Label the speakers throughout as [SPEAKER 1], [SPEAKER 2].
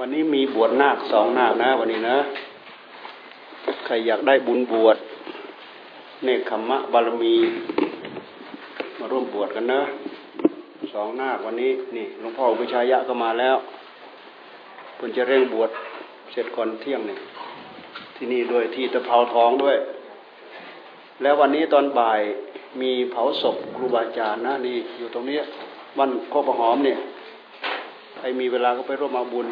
[SPEAKER 1] วันนี้มีบวชนาคสองนาคนะ วันนี้นะใครอยากได้บุญบวชเนคขมะบารมี มาร่วมบวชกันนะสองนาควันนี้นี่หลวงพ่ออุปชายะก็มาแล้วเพิ่นจะเร่งบวชเสร็จก่อนเที่ยงนี่ที่นี่ด้วยที่ตะเภาทองด้วย แล้ววันนี้ตอนบ่ายมีเผาศพครูบาอาจารย์นะนี่อยู่ตรงนี้วันโคกหอมเนี่ยใครมีเวลาก็ไปร่วมมาบุญ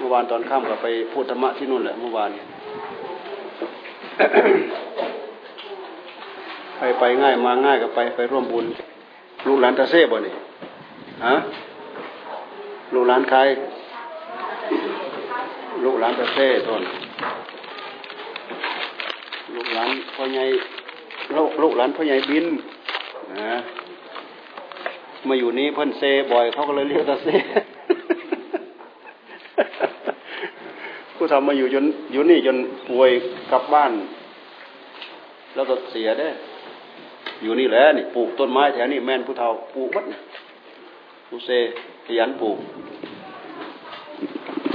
[SPEAKER 1] มื่อวานตอนค่ำก็ไปพูดธรรมะที่นู่นแหละเมื่อวานใครไปง่ายมาง่ายก็ไปไปร่วมบุญ ลูกหลานตาเซ่บ่นี่ฮะลูกหลานใคร ลูกหลานตาเซ่ทนลูกหลานพ่อใหญ่ลูกลูกหลานพ่อใหญ่บินนะมาอยู่นี้เพิ่นเซ่บ่อยเขาก็เลยเรียกตาเซผู้ ทำมาอยู่จนอยู่นี่จนป่วยกลับบ้าน แล้วก็เสียได้ อยู่นี่แหละนี่ปลูกต้นไม้แถวนี้แม่นผู้เฒ่าปลูกวัดผู้เซขยันปลูก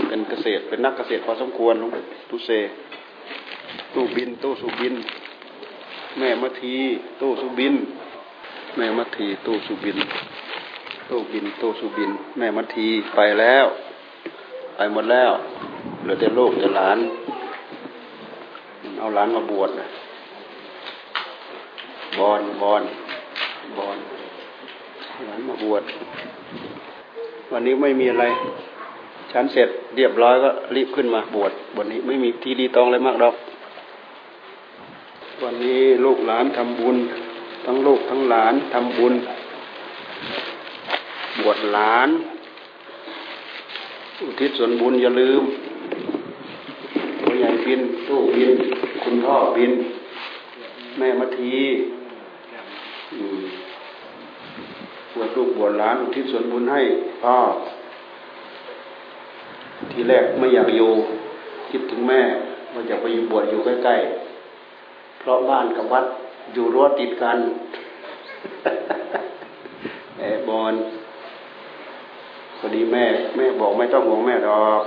[SPEAKER 1] เป็นเกษตรเป็นนักเกษตรพอสมควรลุงตู้เซตู้บิน ตู้สุบิน แม่มาทีตู้สุบิน แม่มาทีตู้สุบินตู้บินตู้สุบิน แม่มาทีไปแล้ว ไปหมดแล้ว เหลือแต่ลูกแต่หลาน เอาหลานมาบวชนะบอนบอนบอนหลานมาบวชวันนี้ไม่มีอะไร ฉันเสร็จเรียบร้อยก็รีบขึ้นมาบวชวันนี้ไม่มีที่ดีตองอะไรมากดอก วันนี้ลูกหลานทำบุญ ทั้งลูกทั้งหลานทำบุญ บวชหลาน อุทิศส่วนบุญอย่าลืม ตัวใหญ่บินตู้บิน คุณพ่อบิน แม่มาทีบวชลูกบวชหลานอุทิศส่วนบุญให้พ่อ ทีแรกไม่อยากอยู่คิดถึงแม่ว่าอยากไปอยู่บวชอยู่ใกล้ๆ เพราะบ้านกับวัดอยู่รั้วติดกันแอบบอลพอดีแม่ แม่บอกไม่ต้องห่วงแม่ดอก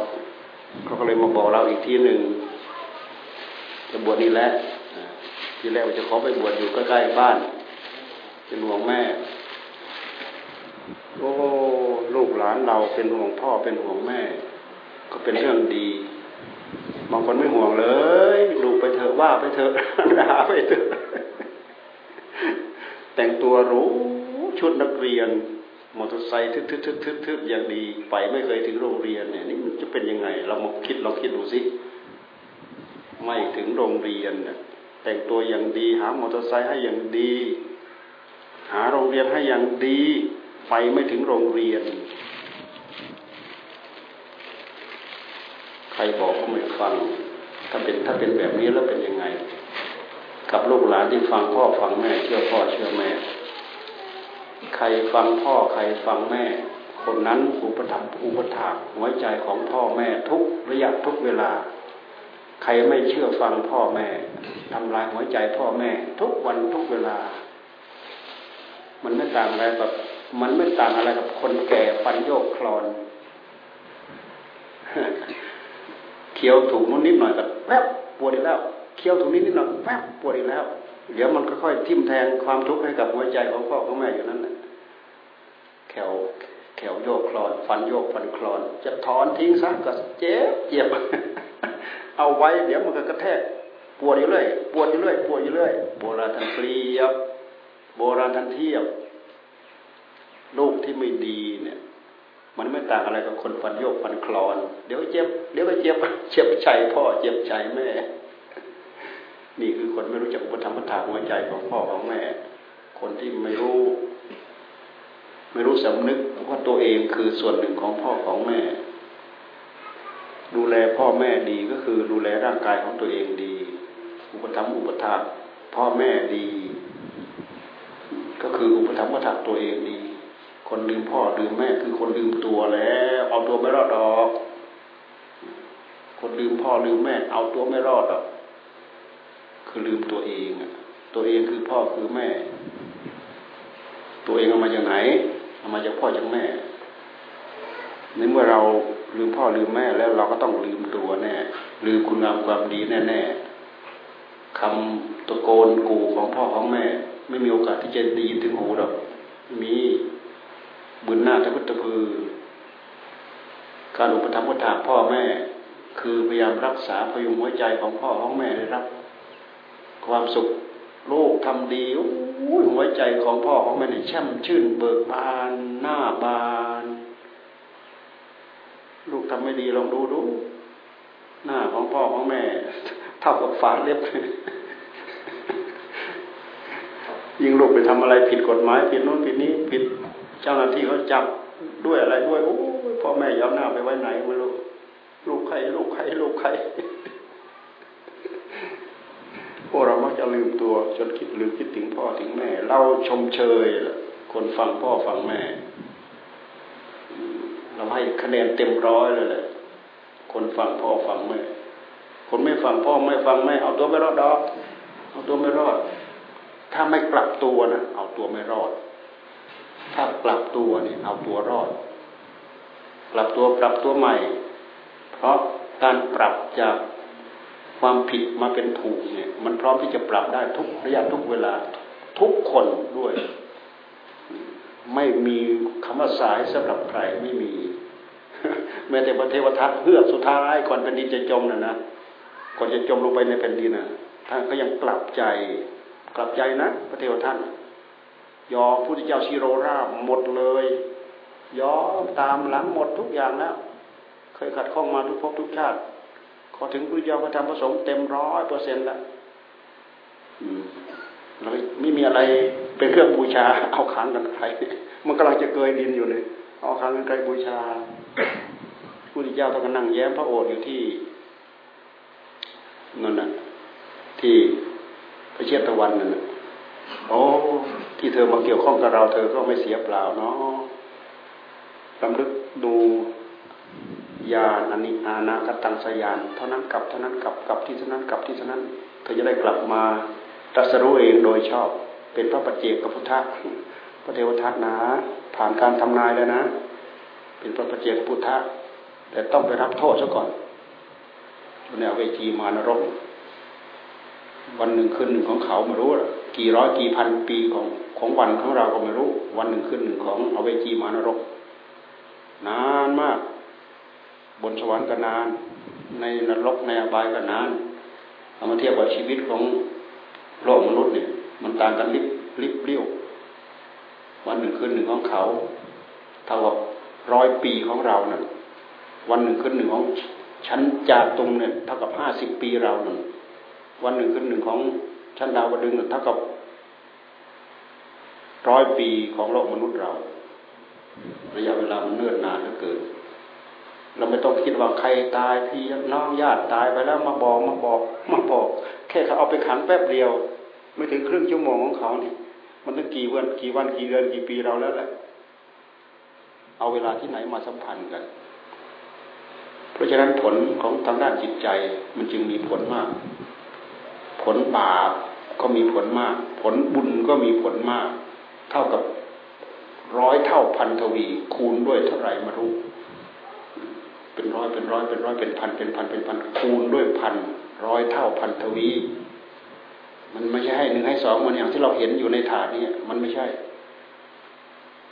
[SPEAKER 1] เขาก็เลยมาบอกเราอีกทีหนึ่งจะบวชนี่แหละทีแรกว่าจะขอไปบวชอยู่ใกล้ๆบ้านเป็นห่วงแม่ โอ้ลูกหลานเราเป็นห่วงพ่อเป็นห่วงแม่ ก็เป็นเรื่องดีบางคนไม่ห่วงเลยดูไปเถอะว่าไปเถอะด่าไปเถอะแต่งตัวรู้ชุดนักเรียน มอเตอร์ไซค์ทึดๆๆๆอย่างดีไปไม่เคยถึงโรงเรียนเนี่ยนี่มันจะเป็นยังไง เรามาคิดเราคิดดูสิไม่ถึงโรงเรียนเนี่ยแต่งตัวอย่างดี หามอเตอร์ไซค์ให้อย่างดี หาโรงเรียนให้อย่างดี ไปไม่ถึงโรงเรียน ใครบอกก็ไม่ฟัง ถ้าเป็นถ้าเป็นแบบนี้แล้วเป็นยังไง กับลูกหลานที่ฟังพ่อฟังแม่เชื่อพ่อเชื่อแม่ ใครฟังพ่อใครฟังแม่ คนนั้นอุปถัมภ์อุปถากหัวใจของพ่อแม่ทุกระยะทุกเวลา ใครไม่เชื่อฟังพ่อแม่ทำลายหัวใจพ่อแม่ ทุกวันทุกเวลา มันไม่ต่างอะไรกับมันไม่ต่างอะไรกับคนแก่ฟันโยกคลอนเคี้ยวถูกนู้นนิดหน่อยก็แวบปวดอีกแล้วเคี้ยวถูกนิดนิดหน่อยแวบปวดอีกแล้ว เดี๋ยวมันค่อยๆทิ่มแทงความทุกข์ให้กับหัวใจของพ่อของแม่อยู่นั้นแหละ แขวแขวโยกคลอนฟันโยกฟันคลอน จะถอนทิ้งซะก็เจ็บเจ็บเอาไว้เดี๋ยวมันก็กระแทกปวดอยู่เรื่อยปวดอยู่เรื่อยปวดอยู่เรื่อยโบราณทันเปรียบโบราณทันเทียบลูกที่ไม่ดีเนี่ย มันไม่ต่างอะไรกับคนฟันโยกฟันคลอน เดี๋ยวเจ็บเดี๋ยวก็เจ็บเจ็บใจพ่อเจ็บใจแม่ นี่คือคนไม่รู้จักอุปธรรมถาหัวใจของพ่อของแม่ คนที่ไม่รู้ ไม่รู้สำนึกว่าตัวเองคือส่วนหนึ่งของพ่อของแม่ ดูแลพ่อแม่ดีก็คือดูแลร่างกายของตัวเองดี อุปถัมภ์อุปถากพ่อแม่ดี ก็คืออุปถัมภ์อุปถากตัวเองดี คนลืมพ่อลืมแม่คือคนลืมตัวแล้วเอาตัวไม่รอดดอก คนลืมพ่อลืมแม่ เอาตัวไม่รอดดอกคือลืมตัวเองตัวเองคือพ่อคือแม่ ตัวเองเอามาจากไหน มาจากพ่อจากแม่ในเมื่อเราลืมพ่อลืมแม่แล้วเราก็ต้องลืมตัวแน่ลืมคุณงามความดีแน่แน่คำตะโกนกูของพ่อของแม่ ไม่มีโอกาสที่จะไดีถึงหูหรอกมีบุญหน้าทพุทธพือ การอุปถัมภ์อุปถาพ่อแม่ คือพยายามรักษาพยุงหัวใจของพ่อของแม่ได้รับ ความสุข ลูกทำดีหัวใจของพ่อของแม่เนี่ยช่ำชื่นเบิกบานหน้าบาน ลูกทำไม่ดีลองดูดู หน้าของพ่อของแม่ เท่ากับฝาเล็บยิ่งลูกไปทำอะไรผิดกฎหมายผิดโน้นผิดนี้ผิดเจ้าหน้าที่เขาจับด้วยอะไรด้วยโอ้พ่อแม่ย้อมหน้าไปไว้ไหนไม่รู้ลูกใครลูกใครลูกใคร พวกเรามักจะลืมตัวจนคิดลืมคิดถึงพ่อถึงแม่ เราชมเชยคนฟังพ่อฟังแม่ เราให้คะแนนเต็มร้อยเลยแหละคนฟังพ่อฟังแม่ คนไม่ฟังพ่อไม่ฟังแม่ เอาตัวไม่รอดดอกเอาตัวไม่รอด ถ้าไม่กลับตัวนะเอาตัวไม่รอด ถ้ากลับตัวเนี่ยเอาตัวรอด กลับตัวปรับตัวใหม่ เพราะการปรับจาก ความผิดมาเป็นถูกเนี่ย มันพร้อมที่จะปรับได้ทุกระยะทุกเวลาทุกคนด้วย ไม่มีคำว่าสายสำหรับใครไม่มีแม้แต่พระเทวทัตเพื่อสุดท้ายก่อนแผ่นดินจะจมนะนะก่อนจะจมลงไปในแผ่นดินนะท่านก็ยังกลับใจกลับใจนะพระเทวทัตยอมพุทธเจ้าชิโรราบหมดเลยยอมตามหลังหมดทุกอย่างแล้วเคยขัดข้องมาทุกภพทุกชาติ พอถึงพุทธเจ้าพระธรรมพระสงฆ์เต็มร้อยเปอร์เซ็นต์แล้วเราไม่มีอะไรเป็นเครื่องบูชา เอาขังกันใครมันกำลังจะเกยดินอยู่เลยเอาขังกันใครบูชาพุทธเจ้าต้องนั่งแย้มพระโอษฐ์อยู่ที่นั่นน่ะ ที่พระเชตวันนั่นน่ะโอ้ที่เธอมาเกี่ยวข้องกับเรา เธอก็ไม่เสียเปล่าเนาะรำลึกดู ยานอนิอานาคตังสยาน เท่านั้นกับเท่านั้นกับกับที่เท่านั้นกับที่เท่านั้น เธอจะได้กลับมาตรัสรู้เองโดยชอบ เป็นพระปัจเจกพุทธะพระเทวทัตนะ ผ่านการทำนายแล้วนะ เป็นพระปัจเจกพุทธะแต่ต้องไปรับโทษซะก่อนในเวทีมานรกวันหนึ่งคืนหนึ่งของเขาไม่รู้กี่ร้อยกี่พันปีของของวันของเราก็ไม่รู้ วันหนึ่งคืนหนึ่งของเอาเวจีมานรก นานมาก บนสวรรค์ก็นาน ในนรกในอบายก็นานเอามาเทียบกับชีวิตของโลกมนุษย์เนี่ย มันต่างกันลิบลิบเลี้ยววันหนึ่งคืนหนึ่งของเขาเท่ากับร้อยปีของเรานั่นวันหนึ่งคืนหนึ่งของชั้นจาตรงเนี่ยเท่ากับห้าสิบปีเราหนึ่งวันหนึ่งคืนหนึ่งของชั้นดาวดึงเท่ากับร้อยปีของโลกมนุษย์เรา ระยะเวลามันเนิ่นนานเหลือเกิน เราไม่ต้องคิดว่าใครตายพี่น้องญาติตายไปแล้วมาบอกมาบอกมาบอก แค่เขาเอาไปขังแป๊บเดียว ไม่ถึงครึ่งชั่วโมงของเขาเนี่ย มันต้องกี่วันกี่วันกี่เดือนกี่ปีเราแล้วแหละเอาเวลาที่ไหนมาสัมพันธ์กัน เพราะฉะนั้นผลของทางด้านจิตใจมันจึงมีผลมาก ผลบาปก็มีผลมาก ผลบุญก็มีผลมาก เท่ากับร้อยเท่าพันทวีคูณด้วยเท่าไรมารู้ เป็นร้อยเป็นร้อยเป็นร้อยเป็นพันเป็นพันเป็นพันคูณด้วยพันร้อยเท่าพันทวี มันไม่ใช่ให้หนึ่งให้สองมันอย่างที่เราเห็นอยู่ในถาดนี้มันไม่ใช่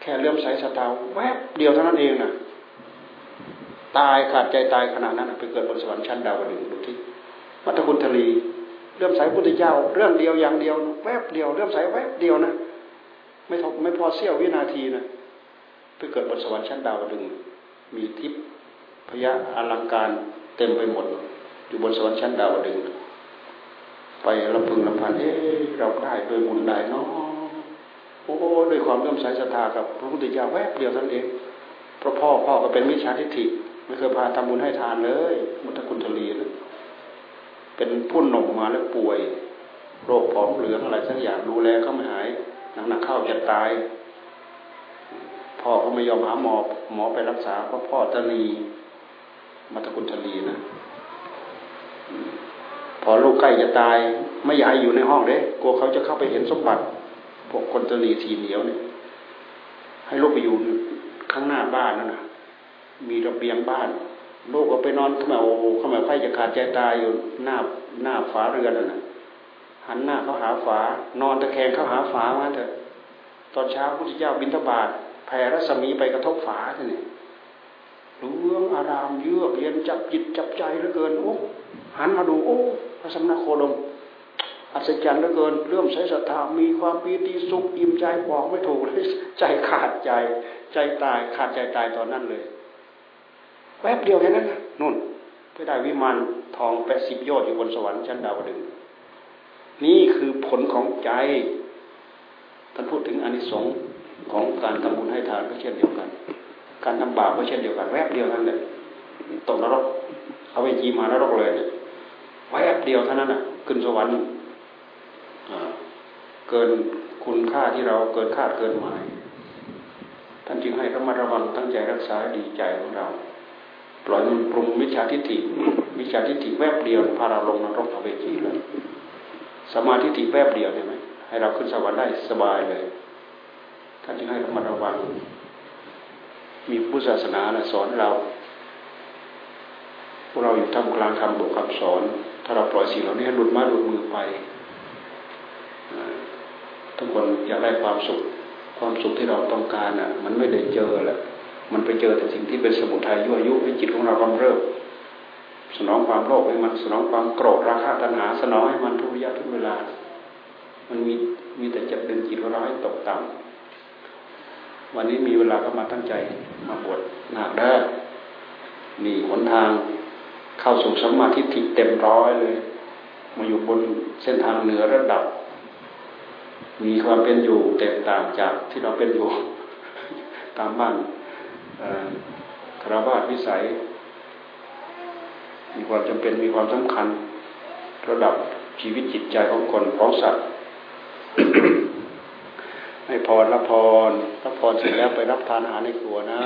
[SPEAKER 1] แค่เลื่อมใสสตาแวบเดียวเท่านั้นเองนะตายขาดใจตายขนาดนั้นไปเกิดบนสวรรค์ชั้นดาวดึงดูที่มัตคุณทลีเลื่อมใสพุทธเจ้า เรื่องเดียวอย่างเดียว แวบเดียวเลื่อมใสแวบเดียวนะไม่ทไม่พอเสี้ยววินาทีนะไปเกิดบนสวรรค์ชั้นดาวดึงมีทิพย์ พยะอลังการเต็มไปหมด อยู่บนสวรรค์ชั้นดาวดึง ไปลำพึงลำพันเอ๊เราได้โดยบุญได้เนาะโอ้ด้วยความเริ่มสายศรัทธากับพระพุทธเจ้าแวบเดียวท่านเองพระพ่อพ่อก็เป็นมิจฉาทิฏฐิไม่เคยพาทำบุญให้ทานเลยมุทคุณทลีนะเป็นพุ่นหนมมาแล้วป่วย โรคผอมเหลืองอะไรสักอย่างดูแลก็ไม่หายหนักๆเข้าจะตายพ่อก็ไม่ยอมหาหมอหมอไปรักษาเพราะพ่อตนี มัตคุณทลีนะ พอลูกใกล้จะตาย ไม่อยากอยู่ในห้องเลยกลัวเขาจะเข้าไปเห็นสมบัติ พวกคนตลีทีเหนียวเนี่ย ให้ลูกไปอยู่ข้างหน้าบ้านนั่นนะมีระเบียงบ้าน ลูกก็ไปนอนขมวขมวไฟจะขาดใจตายอยู่หน้าหน้าฝาเรือนน่ะหันหน้าเขาหาฝา นอนตะแคงเขาหาฝามาเถอะ ตอนเช้าพระพุทธเจ้าบิณฑบาตแผ่รัศมีไปกระทบฝาท่านนี่ เรื่องอารามเยือกเย็นจับจิตจับใจเหลือเกินโอ้หันมาดูโอ้พระสมณโคดมอัศจรรย์เหลือเกินเรื่มใช้ศรัทธามีความปีติสุขอิ่มใจบอกไม่ถูกเลยใจขาดใจ ใจตายขาดใจตายตอนนั้นเลยแวบเดียวแค่นั้นนู่นไปได้วิมานทองแปดสิบยอดอยู่บนสวรรค์ชั้นดาวดึงนี่คือผลของใจท่านพูดถึงอนิสงส์ของการทำบุญให้ทานก็เช่นเดียวกัน การทำบาปก็เช่นเดียวกันแวบเดียวนั่นแหละตกนรกเอาไปจีมานรกเลยแวบเดียวเท่านั้นอะ ขึ้นสวรรค์เกินคุณค่าที่เราเกินคาดเกินหมาย ท่านจึงให้ระมัดระวังตั้งใจรักษาดีใจของเรา ปล่อยมันปรุงมิจฉาทิฏฐิมิจฉาทิฏฐิแวบเดียวพาเราลงนรกเอาไปจีเลยสมาธิฏฐิแวบเดียวเห็นไหมให้เราขึ้นสวรรค์ได้สบายเลยท่านจึงให้ระมัดระวัง มีพุทธศาสนานะสอนเราพวกเราอยู่ทำกลางคำบอกคำสอน ถ้าเราปล่อยสิ่งเหล่านี้หลุดมาหลุดมือไปทุกคนอยากได้ความสุข ความสุขที่เราต้องการอะ มันไม่ได้เจอแหละมันไปเจอแต่สิ่งที่เป็นสมุทัยยั่วยุให้จิตของเรากำเริบสนองความโลภให้มันสนองความโกรธราคะตัณหา สนองให้มันทุกระยะทุกเวลา มันมีมีแต่จะดึงจิตของเราให้ตกต่ำ วันนี้มีเวลาก็มาตั้งใจมาบวชหนักได้มีหนทางเข้าสู่สมาธิทิเต็มร้อยเลย มาอยู่บนเส้นทางเหนือระดับ มีความเป็นอยู่แตกต่างจากที่เราเป็นอยู่ตามบ้านคารวะวิสัย มีความจำเป็นมีความสำคัญ ระดับชีวิตจิตใจของคนของสัตว์ ให้พรรับพรรับพรเสร็จแล้วไปรับทานอาหารในครัวนะ